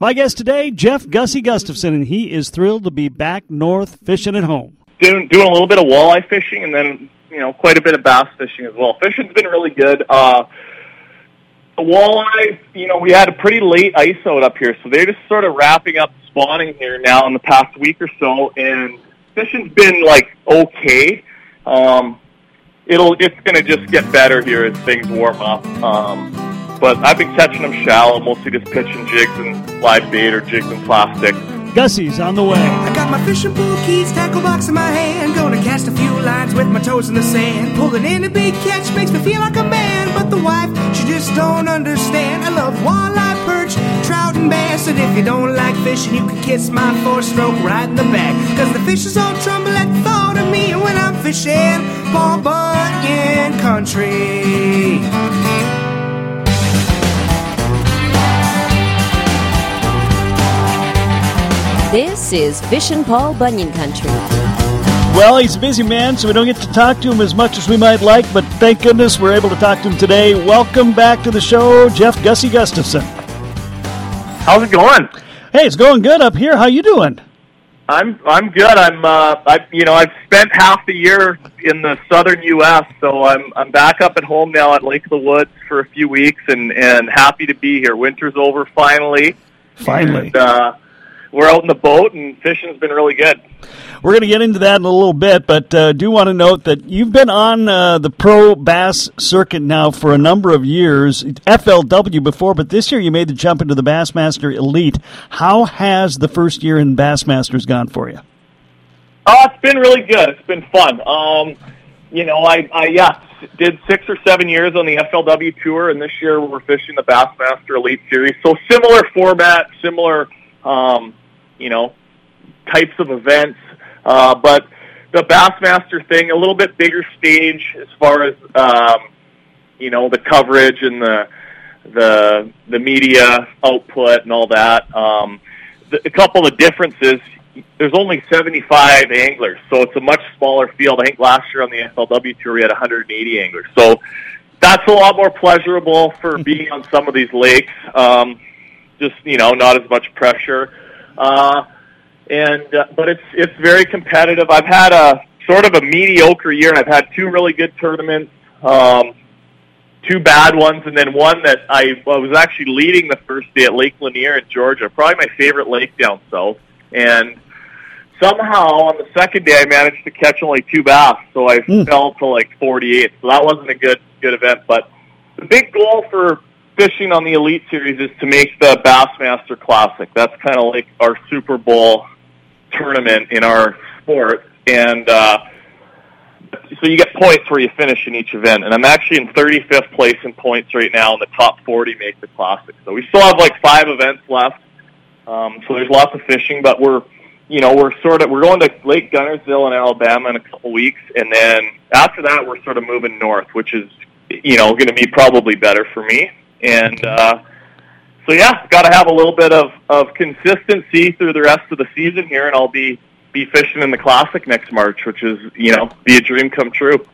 My guest today, Jeff Gussie Gustafson, and he is thrilled to be back north fishing at home. Doing doing a little bit of walleye fishing, and then you know quite a bit of bass fishing as well. Fishing's been really good. Uh, the walleye, you know, we had a pretty late ice out up here, so they're just sort of wrapping up spawning here now in the past week or so, and fishing's been like okay. Um, it'll it's going to just get better here as things warm up. Um, but I've been catching them shallow, mostly just pitching jigs and live bait or jigs and plastic. Gussie's on the way. I got my fishing pool keys, tackle box in my hand. Gonna cast a few lines with my toes in the sand. Pulling in a big catch makes me feel like a man. But the wife, she just don't understand. I love walleye, perch, trout, and bass. And if you don't like fishing, you can kiss my four stroke right in the back. Cause the fishes all tremble at the thought of me when I'm fishing. Paul Bunyan Country. This is Fishin' Paul Bunyan Country. Well, he's a busy man, so we don't get to talk to him as much as we might like, but thank goodness we're able to talk to him today. Welcome back to the show, Jeff Gussie Gustafson. How's it going? Hey, it's going good up here. How you doing? I'm I'm good. I'm uh, I you know I've spent half the year in the southern U.S., so I'm I'm back up at home now at Lake of the Woods for a few weeks, and and happy to be here. Winter's over finally. Finally. And, uh, we're out in the boat, and fishing's been really good. We're going to get into that in a little bit, but uh, do want to note that you've been on uh, the pro bass circuit now for a number of years, FLW before, but this year you made the jump into the Bassmaster Elite. How has the first year in Bassmasters gone for you? Oh, it's been really good. It's been fun. Um, you know, I, I yeah did six or seven years on the FLW tour, and this year we're fishing the Bassmaster Elite Series. So similar format, similar um, you know types of events, uh, but the Bassmaster thing a little bit bigger stage as far as um, you know the coverage and the the the media output and all that. Um, the, a couple of differences. There's only 75 anglers, so it's a much smaller field. I think last year on the FLW tour we had 180 anglers, so that's a lot more pleasurable for being on some of these lakes. Um, just you know, not as much pressure. Uh, and uh, but it's it's very competitive. I've had a sort of a mediocre year, and I've had two really good tournaments, um, two bad ones, and then one that I, I was actually leading the first day at Lake Lanier in Georgia, probably my favorite lake down south, and somehow on the second day I managed to catch only two bass, so I mm. fell to like 48. So that wasn't a good good event, but the big goal for fishing on the Elite Series is to make the Bassmaster Classic. That's kind of like our Super Bowl tournament in our sport, and uh, so you get points where you finish in each event. And I'm actually in 35th place in points right now, and the top 40 make the Classic. So we still have like five events left. Um, so there's lots of fishing, but we're you know, we're sort of we're going to Lake Guntersville in Alabama in a couple weeks, and then after that, we're sort of moving north, which is you know going to be probably better for me. And uh, so, yeah, got to have a little bit of, of consistency through the rest of the season here, and I'll be be fishing in the Classic next March, which is you know be a dream come true.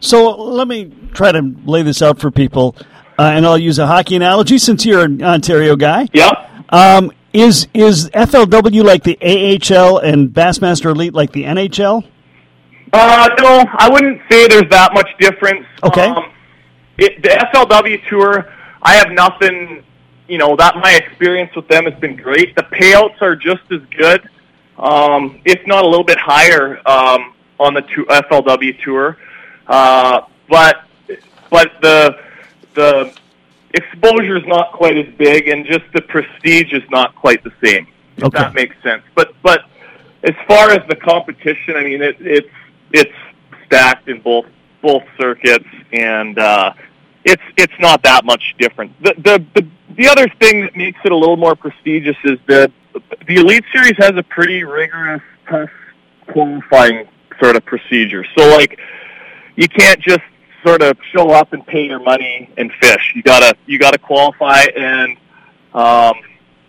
So let me try to lay this out for people, uh, and I'll use a hockey analogy since you're an Ontario guy. Yeah. Um, is is FLW like the AHL and Bassmaster Elite like the NHL? Uh, no, I wouldn't say there's that much difference. Okay. Um, it, the FLW tour I have nothing, you know, that my experience with them has been great. The payouts are just as good, um, if not a little bit higher, um, on the two, FLW tour. Uh, but, but the, the exposure is not quite as big and just the prestige is not quite the same. If Okay. that makes sense. But, but as far as the competition, I mean, it, it's, it's stacked in both, both circuits and, uh, it's it's not that much different. The, the the the other thing that makes it a little more prestigious is that the Elite Series has a pretty rigorous, tough qualifying sort of procedure. So like, you can't just sort of show up and pay your money and fish. You gotta you gotta qualify, and um,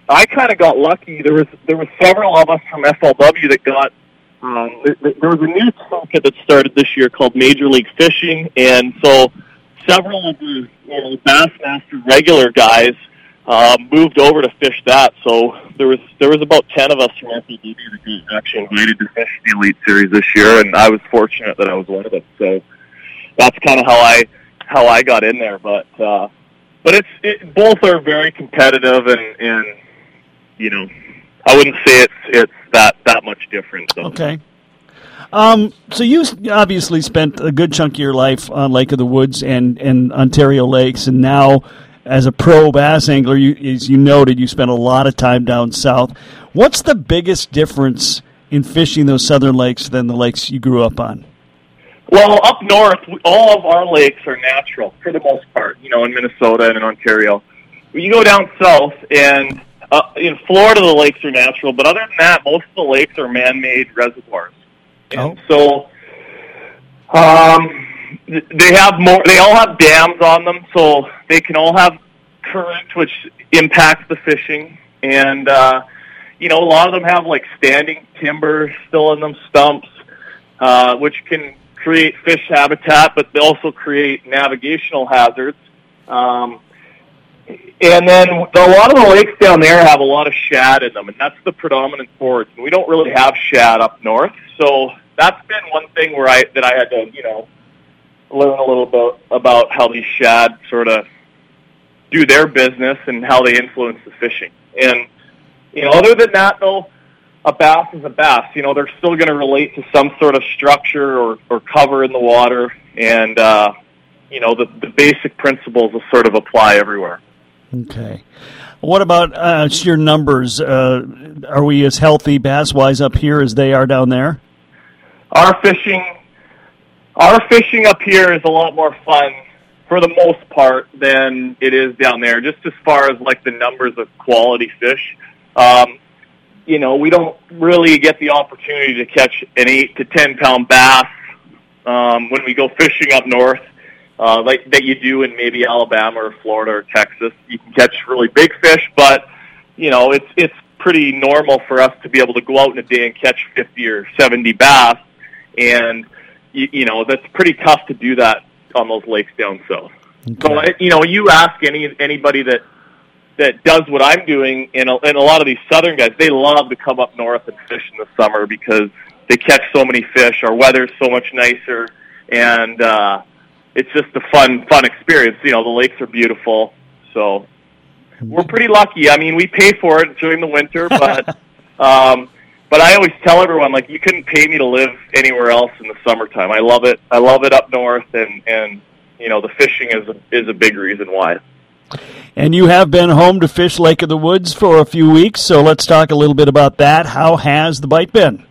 I kind of got lucky. There was there was several of us from FLW that got. Um, there, there was a new circuit that started this year called Major League Fishing, and so several of the you know, Bassmaster regular guys uh, moved over to fish that. So there was there was about ten of us from FEDB that actually invited to fish the Elite Series this year, and I was fortunate that I was one of them. So that's kind of how I how I got in there. But uh, but it's it, both are very competitive, and and you know I wouldn't say it's it's that that much different. So. Okay. Um, so you obviously spent a good chunk of your life on Lake of the Woods and, and Ontario lakes, and now as a pro bass angler, you, as you noted, you spent a lot of time down south. What's the biggest difference in fishing those southern lakes than the lakes you grew up on? Well, up north, all of our lakes are natural for the most part. You know, in Minnesota and in Ontario. You go down south, and uh, in Florida, the lakes are natural, but other than that, most of the lakes are man-made reservoirs. And Oh. so, um, they have more. They all have dams on them, so they can all have current, which impacts the fishing. And uh, you know, a lot of them have like standing timber still in them, stumps, uh, which can create fish habitat, but they also create navigational hazards. Um, and then a lot of the lakes down there have a lot of shad in them, and that's the predominant forage. And we don't really have shad up north, so that's been one thing where I that I had to, you know, learn a little bit about how these shad sort of do their business and how they influence the fishing. And you know, other than that, though, a bass is a bass. You know, they're still going to relate to some sort of structure or, or cover in the water, and uh, you know, the, the basic principles will sort of apply everywhere. Okay. What about uh, sheer numbers? Uh, are we as healthy bass wise up here as they are down there? Our fishing, our fishing up here is a lot more fun for the most part than it is down there. Just as far as like the numbers of quality fish, um, you know, we don't really get the opportunity to catch an eight to ten pound bass um, when we go fishing up north. Uh, like that you do in maybe Alabama or Florida or Texas. You can catch really big fish, but you know it's it's pretty normal for us to be able to go out in a day and catch 50 or 70 bass, and you, you know that's pretty tough to do that on those lakes down south. So you know, you ask any anybody that that does what I'm doing, and a, and a lot of these southern guys, they love to come up north and fish in the summer because they catch so many fish. Our weather's so much nicer, and uh, it's just a fun fun experience. You know, the lakes are beautiful, so we're pretty lucky. I mean, we pay for it during the winter, but um, but I always tell everyone like you couldn't pay me to live anywhere else in the summertime. I love it. I love it up north, and and you know the fishing is a, is a big reason why. And you have been home to Fish Lake of the Woods for a few weeks, so let's talk a little bit about that. How has the bite been?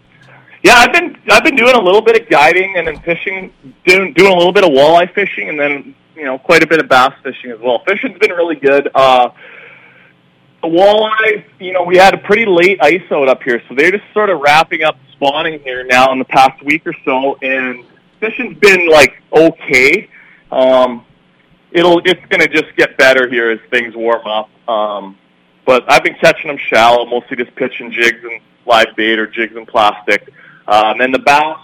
Yeah, I've been I've been doing a little bit of guiding and then fishing, doing doing a little bit of walleye fishing, and then you know quite a bit of bass fishing as well. Fishing's been really good. Uh, the walleye, you know, we had a pretty late ice out up here, so they're just sort of wrapping up spawning here now in the past week or so, and fishing's been like okay. Um, it'll it's going to just get better here as things warm up. Um, but I've been catching them shallow, mostly just pitching jigs and live bait or jigs and plastic. Um, and the bass,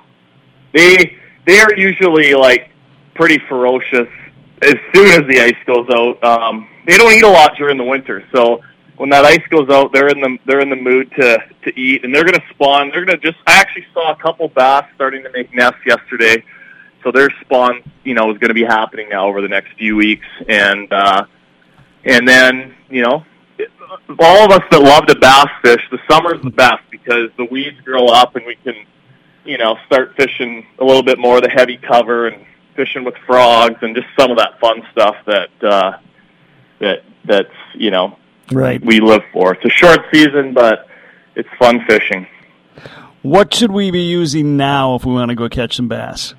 they they are usually like pretty ferocious as soon as the ice goes out. Um, they don't eat a lot during the winter, so when that ice goes out, they're in the they're in the mood to to eat, and they're going to spawn. They're going to just. I actually saw a couple bass starting to make nests yesterday, so their spawn, you know, is going to be happening now over the next few weeks, and uh, and then you know, all of us that love to bass fish, the summer's the best because the weeds grow up and we can, you know, start fishing a little bit more of the heavy cover and fishing with frogs and just some of that fun stuff that uh, that that's you know Right. we live for. It's a short season, but it's fun fishing. What should we be using now if we want to go catch some bass?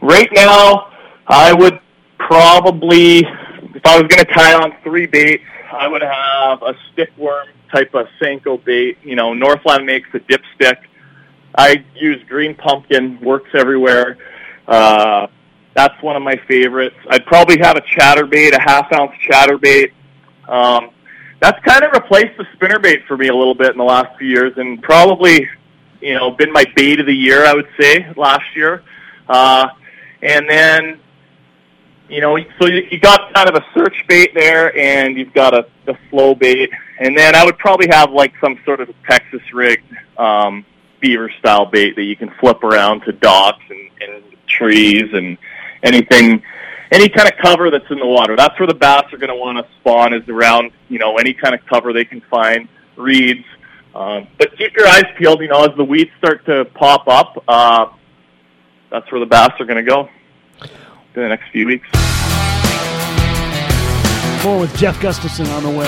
Right now, I would probably, if I was going to tie on three baits, I would have a stickworm type of Senko bait. You know, Northland makes a dipstick. I use green pumpkin, works everywhere. Uh, that's one of my favorites. I'd probably have a chatterbait, a half ounce chatterbait. Um, that's kind of replaced the spinnerbait for me a little bit in the last few years, and probably, you know, been my bait of the year. I would say last year. Uh, and then you know, so you, you got kind of a search bait there, and you've got a, a flow bait, and then I would probably have like some sort of Texas rigged um, beaver style bait that you can flip around to docks and, and trees and anything, any kind of cover that's in the water. That's where the bass are going to want to spawn is around, you know, any kind of cover they can find, reeds. Um, but keep your eyes peeled, you know, as the weeds start to pop up. Uh, that's where the bass are going to go in the next few weeks. More with Jeff Gustafson on the way.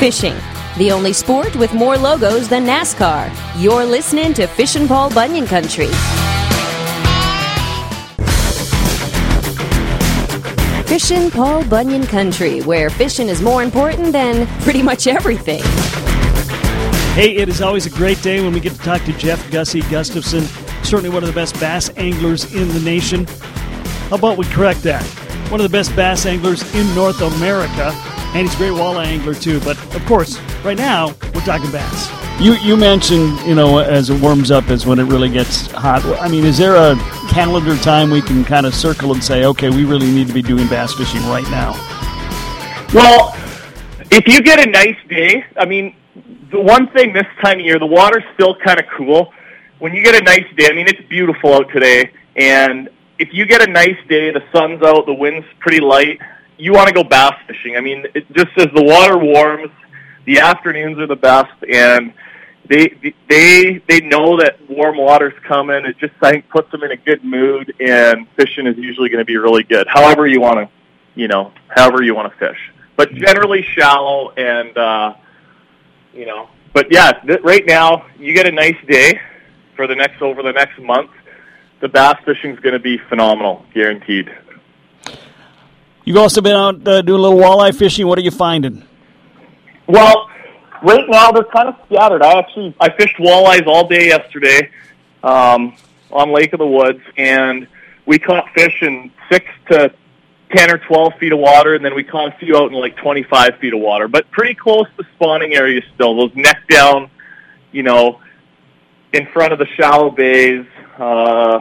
Fishing, the only sport with more logos than NASCAR. You're listening to Fishin' Paul Bunyan Country. Fishin' Paul Bunyan Country, where fishing is more important than pretty much everything. Hey, it is always a great day when we get to talk to Jeff Gussie Gustafson, certainly one of the best bass anglers in the nation. How about we correct that? One of the best bass anglers in North America, and he's a great walleye angler too. But of course, right now we're talking bass. You you mentioned you know as it warms up is when it really gets hot. I mean, is there a calendar time we can kind of circle and say, okay, we really need to be doing bass fishing right now? Well, if you get a nice day, I mean, the one thing this time of year, the water's still kind of cool. When you get a nice day, I mean, it's beautiful out today, and if you get a nice day, the sun's out, the wind's pretty light, you want to go bass fishing. I mean, it just as the water warms, the afternoons are the best, and they they they know that warm water's coming. It just I think puts them in a good mood, and fishing is usually going to be really good. However you want to, you know, however you want to fish, but generally shallow and uh, you know. But yeah, th- right now you get a nice day for the next over the next month. The bass fishing is going to be phenomenal, guaranteed. You've also been out uh, doing a little walleye fishing. What are you finding? Well, right now they're kind of scattered. I actually I fished walleyes all day yesterday um, on Lake of the Woods, and we caught fish in six to ten or twelve feet of water, and then we caught a few out in like twenty-five feet of water, but pretty close to spawning areas still. Those neck down, you know, in front of the shallow bays. Uh,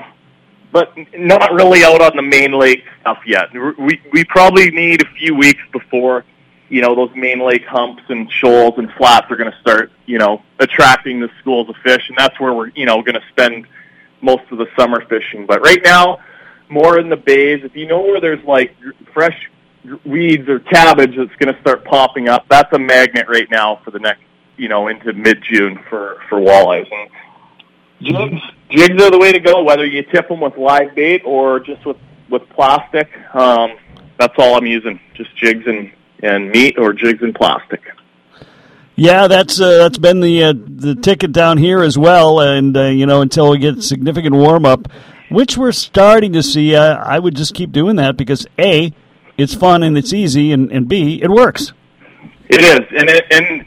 but not really out on the main lake stuff yet. We we probably need a few weeks before you know those main lake humps and shoals and flats are going to start you know attracting the schools of fish, and that's where we're you know going to spend most of the summer fishing. But right now, more in the bays. If you know where there's like fresh weeds or cabbage that's going to start popping up, that's a magnet right now for the next you know into mid June for for walleyes. And jigs jigs are the way to go. Whether you tip them with live bait or just with with plastic, um, that's all I'm using. Just jigs and and meat or jigs and plastic. Yeah, that's uh, that's been the uh, the ticket down here as well, and uh, you know until we get significant warm up, which we're starting to see. Uh, I would just keep doing that because a, it's fun and it's easy, and, and b, it works. It is, and it, and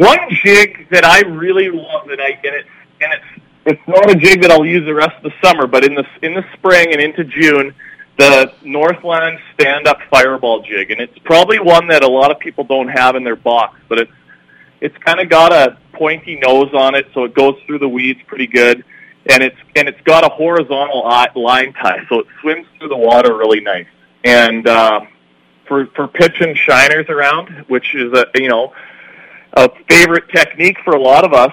one jig that I really love that I and it and it's it's not a jig that I'll use the rest of the summer, but in the in the spring and into June, the Northland stand up fireball jig, and it's probably one that a lot of people don't have in their box, but it's it's kind of got a pointy nose on it, so it goes through the weeds pretty good, and it's and it's got a horizontal line tie, so it swims through the water really nice. And uh, for for pitching shiners around, which is a you know a favorite technique for a lot of us,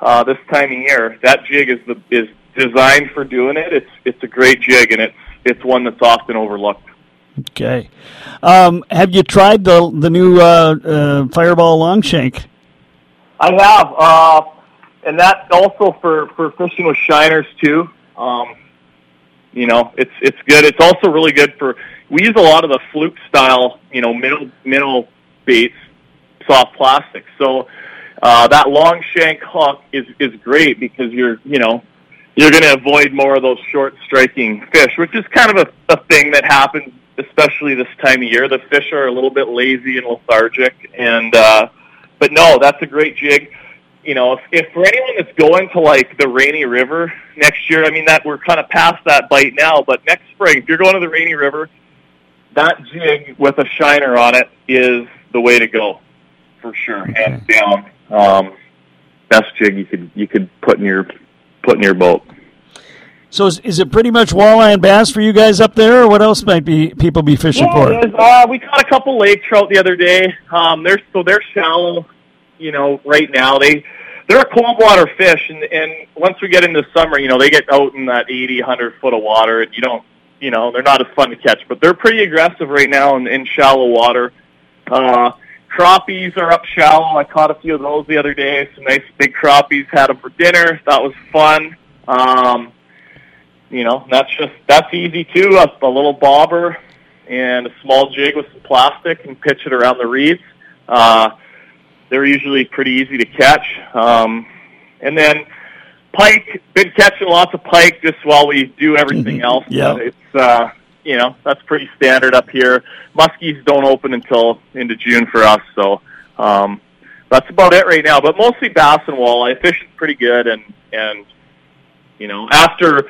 uh, this time of year. That jig is the is designed for doing it. It's it's a great jig, and it's it's one that's often overlooked. Okay, um, have you tried the the new uh, uh, Fireball Longshank? I have, uh, and that's also for for fishing with shiners too. Um, you know, it's it's good. It's also really good for. We use a lot of the fluke style, you know, middle middle baits, soft plastic. So uh, that long shank hook is is great because you're you know you're going to avoid more of those short striking fish, which is kind of a, a thing that happens especially this time of year. The fish are a little bit lazy and lethargic, and uh, but no, that's a great jig. You know, if, if for anyone that's going to like the Rainy River next year, I mean that we're kind of past that bite now, but next spring, if you're going to the Rainy River, that jig with a shiner on it is the way to go for sure, okay. hands down um, best jig you could you could put in your put in your boat. So is, is it pretty much walleye and bass for you guys up there, or what else might be people be fishing Yeah, for? it is. Uh, we caught a couple lake trout the other day. Um, they're so they're shallow, you know, right now. They they're a cold water fish, and and once we get into summer, you know, they get out in that eighty hundred foot of water, and you don't, you know, they're not as fun to catch. But they're pretty aggressive right now in, in shallow water. Uh, crappies are up shallow. I caught a few of those the other day. Some nice big crappies. Had them for dinner. That was fun. Um, you know, that's just that's easy too. A, a little bobber and a small jig with some plastic and pitch it around the reeds. Uh, they're usually pretty easy to catch. Um, and then pike, been catching lots of pike just while we do everything else. Yeah. But it's uh, you know that's pretty standard up here. Muskies don't open until into June for us, so um, that's about it right now. But mostly bass and walleye. Fishing's pretty good, and and you know after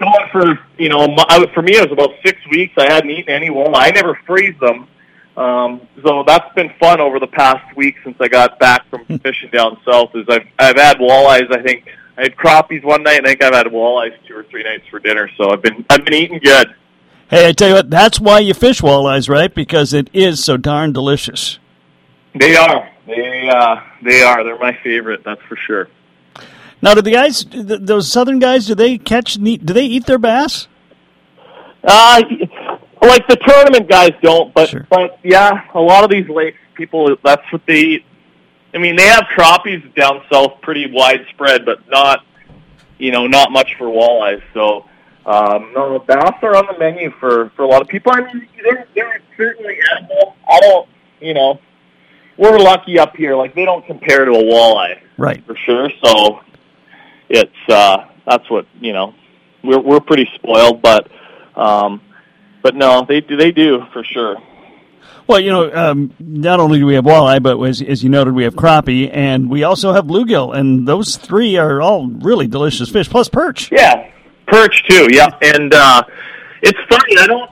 going for you know I for me it was about six weeks. I hadn't eaten any walleye. I never freeze them. Um, so that's been fun over the past week since I got back from fishing down south. Is I've I've had walleyes. I think I had crappies one night, and I think I've had walleyes two or three nights for dinner. So I've been I've been eating good. Hey, I tell you what, that's why you fish walleyes, right? Because it is so darn delicious. They are. They uh, they are. They're my favorite. That's for sure. Now, do the guys, those southern guys, do they catch? neat- Do they eat their bass? Uh, like the tournament guys don't, but Sure. but yeah, a lot of these lakes people that's what they eat. I mean, they have crappies down south pretty widespread, but not you know not much for walleyes. So um, no, bass are on the menu for for a lot of people. I mean, they're they're certainly edible. I don't you know we're lucky up here. Like they don't compare to a walleye Right. for sure. So it's uh, that's what you know. We're we're pretty spoiled, but um, but no, they do they do for sure. Well, you know, um, not only do we have walleye, but as, as you noted, we have crappie, and we also have bluegill, and those three are all really delicious fish, plus perch. Yeah, perch too. Yeah, and uh, it's funny. I don't,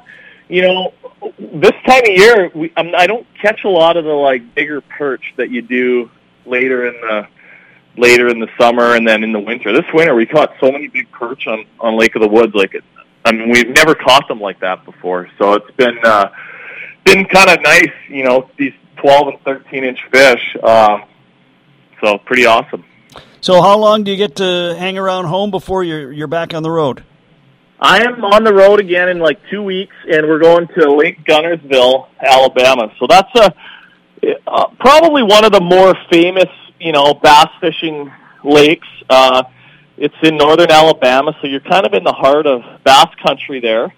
you know, this time of year, we, I'm, I don't catch a lot of the like bigger perch that you do later in the later in the summer and then in the winter. This winter, we caught so many big perch on on Lake of the Woods. Like, it, I mean, we've never caught them like that before. So it's been uh, been kind of nice. You know, these 12 and 13 inch fish. Um, so pretty awesome. So, how long do you get to hang around home before you're you're back on the road? I am on the road again in like two weeks, and we're going to Lake Guntersville, Alabama. So that's a uh, probably one of the more famous, you know, bass fishing lakes. Uh, it's in northern Alabama, so you're kind of in the heart of bass country there,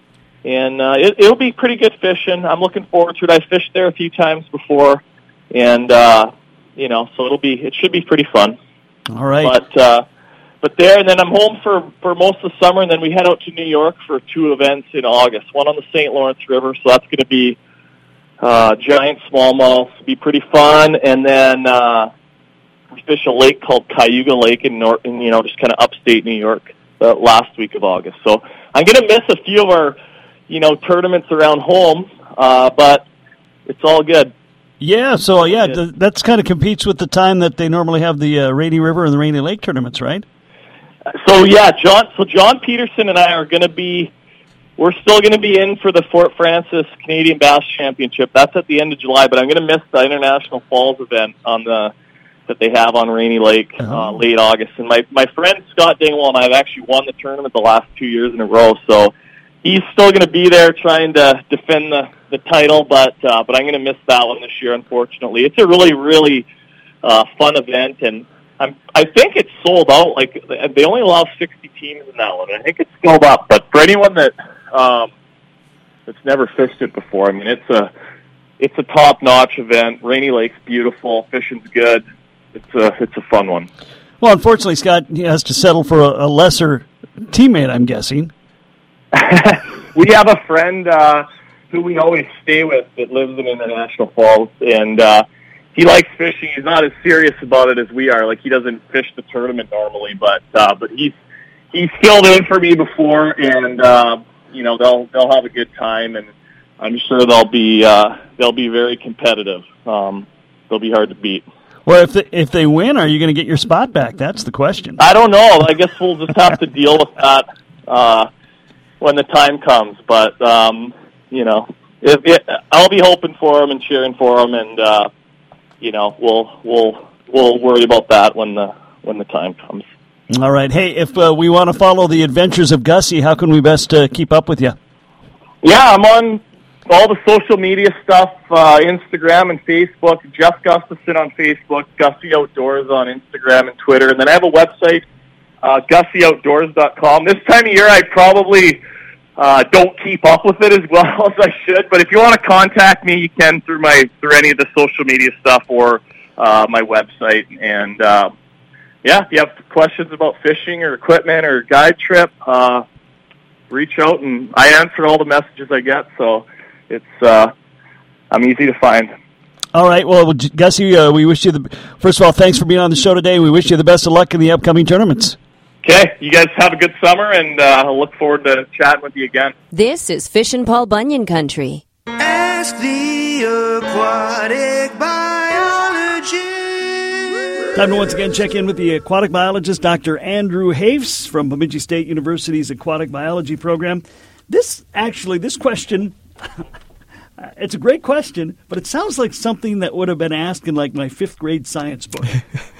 and uh, it, it'll be pretty good fishing. I'm looking forward to it. I fished there a few times before, and uh, you know, so it'll be it should be pretty fun All right. but uh, but there, and then I'm home for for most of the summer, and then we head out to New York for two events in August. One on the St. Lawrence River, so that's going to be uh, giant smallmouth, be pretty fun, and then uh, we fish a lake called Cayuga Lake in North, in, you know, just kind of upstate New York, the last week of August. So I'm going to miss a few of our, you know, tournaments around home, uh, but it's all good. Yeah. So, yeah, th- that's kind of competes with the time that they normally have the uh, Rainy River and the Rainy Lake tournaments, right? So yeah, John. So John Peterson and I are going to be. We're still going to be in for the Fort Frances Canadian Bass Championship. That's at the end of July, but I'm going to miss the International Falls event on the that they have on Rainy Lake uh, Oh. late August. And my my friend Scott Dingwall and I have actually won the tournament the last two years in a row. So he's still going to be there trying to defend the the title, but uh, but I'm going to miss that one this year. Unfortunately, it's a really really uh, fun event, and I'm, I think it's sold out. Like they only allow 60 teams in that one. I think it's sold up. But for anyone that um, that's never fished it before, I mean, it's a it's a top notch event. Rainy Lake's beautiful. Fishing's good. It's a it's a fun one. Well, unfortunately, Scott he has to settle for a, a lesser teammate, I'm guessing. we have a friend uh, who we always stay with that lives in International Falls, and uh, he likes fishing. He's not as serious about it as we are. Like he doesn't fish the tournament normally, but uh, but he's he's filled in for me before, and uh, you know they'll they'll have a good time, and I'm sure they'll be uh, they'll be very competitive. Um, they'll be hard to beat. Well, if they, if they win, are you going to get your spot back? That's the question. I don't know. I guess we'll just have to deal with that uh, when the time comes. But um, you know, if, if, I'll be hoping for them and cheering for them, and uh, you know, we'll we'll we'll worry about that when the when the time comes. All right. Hey, if uh, we want to follow the adventures of Gussie, how can we best uh, keep up with you? Yeah, I'm on all the social media stuff, uh, Instagram and Facebook. Jeff Gustafson on Facebook, Gussie Outdoors on Instagram and Twitter, and then I have a website, uh, GussieOutdoors.com. This time of year, I probably uh, don't keep up with it as well as I should. But if you want to contact me, you can through my through any of the social media stuff or uh, my website. And uh, yeah, if you have questions about fishing or equipment or guide trip, uh, reach out and I answer all the messages I get. So it's uh, I'm easy to find. All right. Well, Gussie, uh, we wish you the first of all, thanks for being on the show today. We wish you the best of luck in the upcoming tournaments. Okay, you guys have a good summer, and uh, I look forward to chatting with you again. This is Fishin' Paul Bunyan Country. Ask the aquatic biologist. Time to once again check in with the aquatic biologist, Dr. Andrew Hafs from Bemidji State University's aquatic biology program. This actually, this question. It's a great question, but it sounds like something that would have been asked in like my fifth grade science book.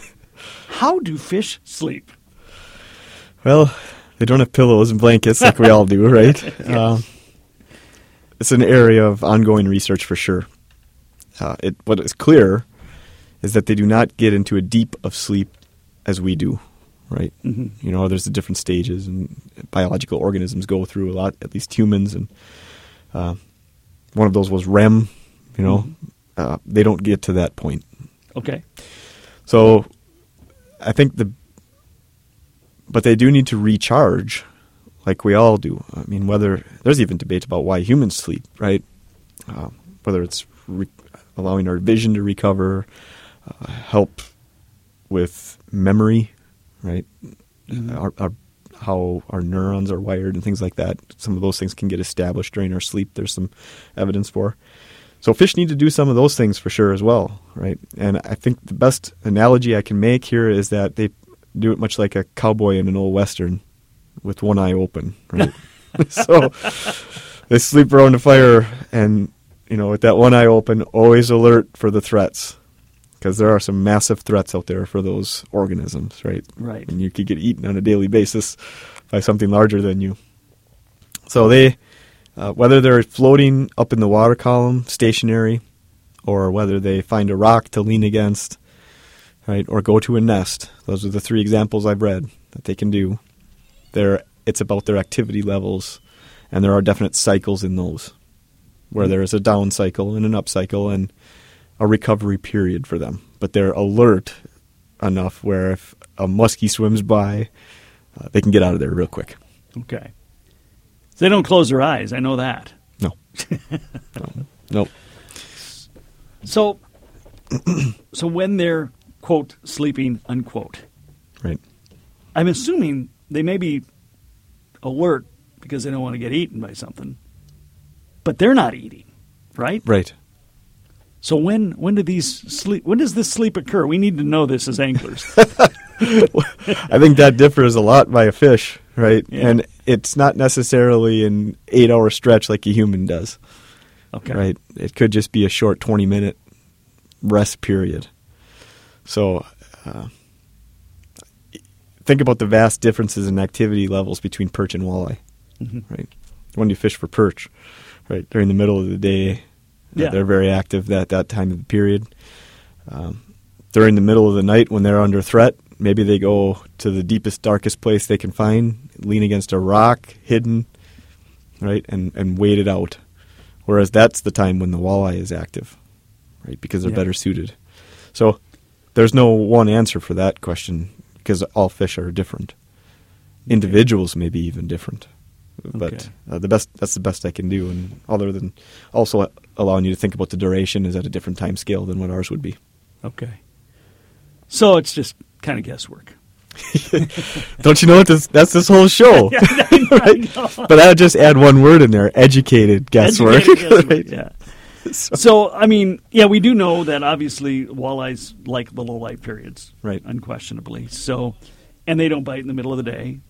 How do fish sleep? Well, they don't have pillows and blankets like we all do, right? yes. Um, it's an area of ongoing research for sure. Uh, it, what is clear is that they do not get into a deep of sleep as we do, right? Mm-hmm. You know, there's the different stages, and biological organisms go through a lot, at least humans, and uh, one of those was REM. You know, mm-hmm. uh, they don't get to that point. Okay. So, I think the but they do need to recharge, like we all do. I mean, whether there's even debate about why humans sleep, right? Uh, whether it's re- allowing our vision to recover, uh, help with memory, right? Mm-hmm. Our, our, how our neurons are wired and things like that. Some of those things can get established during our sleep. There's some evidence for. So fish need to do some of those things for sure as well, right? And I think the best analogy I can make here is that they do it much like a cowboy in an old western with one eye open, right? so they sleep around the fire and you know with that one eye open always alert for the threats. Because there are some massive threats out there for those organisms right? Right. And you could get eaten on a daily basis by something larger than you. So they uh, whether they're floating up in the water column stationary or whether they find a rock to lean against right? Or go to a nest. Those are the three examples I've read that they can do. They're, it's about their activity levels, and there are definite cycles in those, where mm-hmm. there is a down cycle and an up cycle and a recovery period for them. But they're alert enough where if a muskie swims by, uh, they can get out of there real quick. Okay. So they don't close their eyes. I know that. No. no. Nope. So, so when they're quote, sleeping, unquote. Right. I'm assuming they may be alert because they don't want to get eaten by something, but they're not eating, right? Right. So when when do these sleep? When does this sleep occur? We need to know this as anglers. I think that differs a lot by a fish, right? Yeah. And it's not necessarily an eight-hour stretch like a human does. Okay. Right. It could just be a short twenty-minute rest period. So uh, think about the vast differences in activity levels between perch and walleye. Mm-hmm. Right, when you fish for perch, right during the middle of the day, uh, yeah. they're very active at that time of the period. Um, during the middle of the night, when they're under threat, maybe they go to the deepest, darkest place they can find, lean against a rock, hidden, right, and and wait it out. Whereas that's the time when the walleye is active, right, because they're yeah. better suited. So there's no one answer for that question because all fish are different. Individuals may be even different, but okay. uh, the best that's the best I can do. And other than also allowing you to think about the duration is at a different time scale than what ours would be. Okay, so it's just kind of guesswork. Don't you know what this? That's this whole show, yeah, know, right? But I would just add one word in there: educated guesswork. Educated guesswork right? Yeah. so, I mean, yeah, we do know that obviously walleyes like the low light periods, right? Unquestionably. So, and they don't bite in the middle of the day.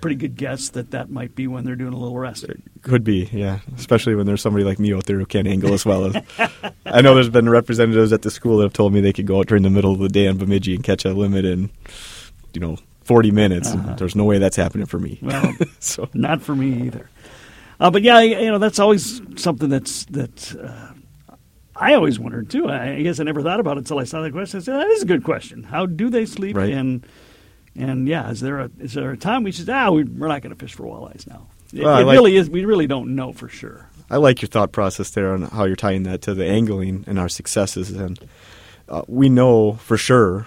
pretty good guess that that might be when they're doing a little rest. Could be, yeah. Especially when there's somebody like me out there who can't angle as well as. I know there's been representatives at the school that have told me they could go out during the middle of the day on Bemidji and catch a limit in, you know, 40 minutes. And there's no way that's happening for me. Well, so not for me either. Uh, but yeah, you know that's always something that's that uh, I always wondered too. I, I guess I never thought about it until I saw that question. I said that is a good question. How do they sleep? Right. And and yeah, is there a is there a time we should ah we, we're not going to fish for walleyes now? It, Well, it like- really is. We really don't know for sure. I like your thought process there on how you're tying that to the angling and our successes. And uh, we know for sure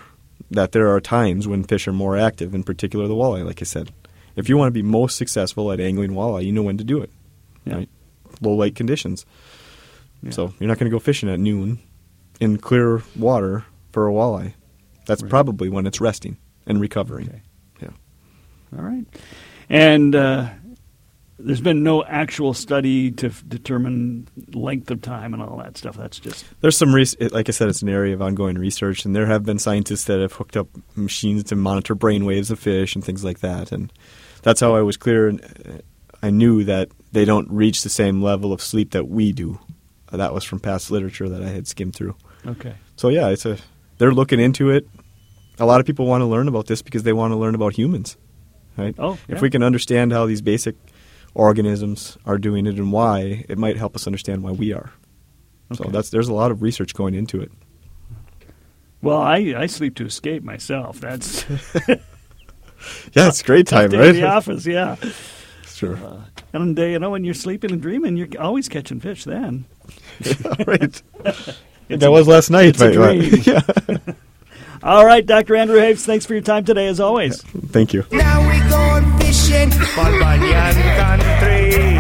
that there are times when fish are more active, in particular the walleye, like I said. If you want to be most successful at angling walleye, you know when to do it. Yeah. Right? Low light conditions. Yeah. So you're not going to go fishing at noon in clear water for a walleye. That's Right. probably when it's resting and recovering. Okay. Yeah. All right. And uh, there's been no actual study to f- determine length of time and all that stuff. That's just There's some, it- like I said, it's an area of ongoing research, and there have been scientists that have hooked up machines to monitor brain waves of fish and things like that. And that's how I was clear. And uh, I knew that they don't reach the same level of sleep that we do. Uh, that was from past literature that I had skimmed through. okay. So yeah, it's a they're looking into it. A lot of people want to learn about this because they want to learn about humans, right? Oh, yeah. If we can understand how these basic organisms are doing it and why, it might help us understand why we are. Okay. So that's there's a lot of research going into it. Well, I, I sleep to escape myself. That's Yeah, it's great time, right? in the office. Yeah. sure. And uh, you know, when you're sleeping and dreaming, you're always catching fish. Then right. that was last night. it's right, right. dream. yeah. all right, Dr. Andrew Hafs. Thanks for your time today, as always. Thank you. Now we going fishing. Bun Bunyan Country.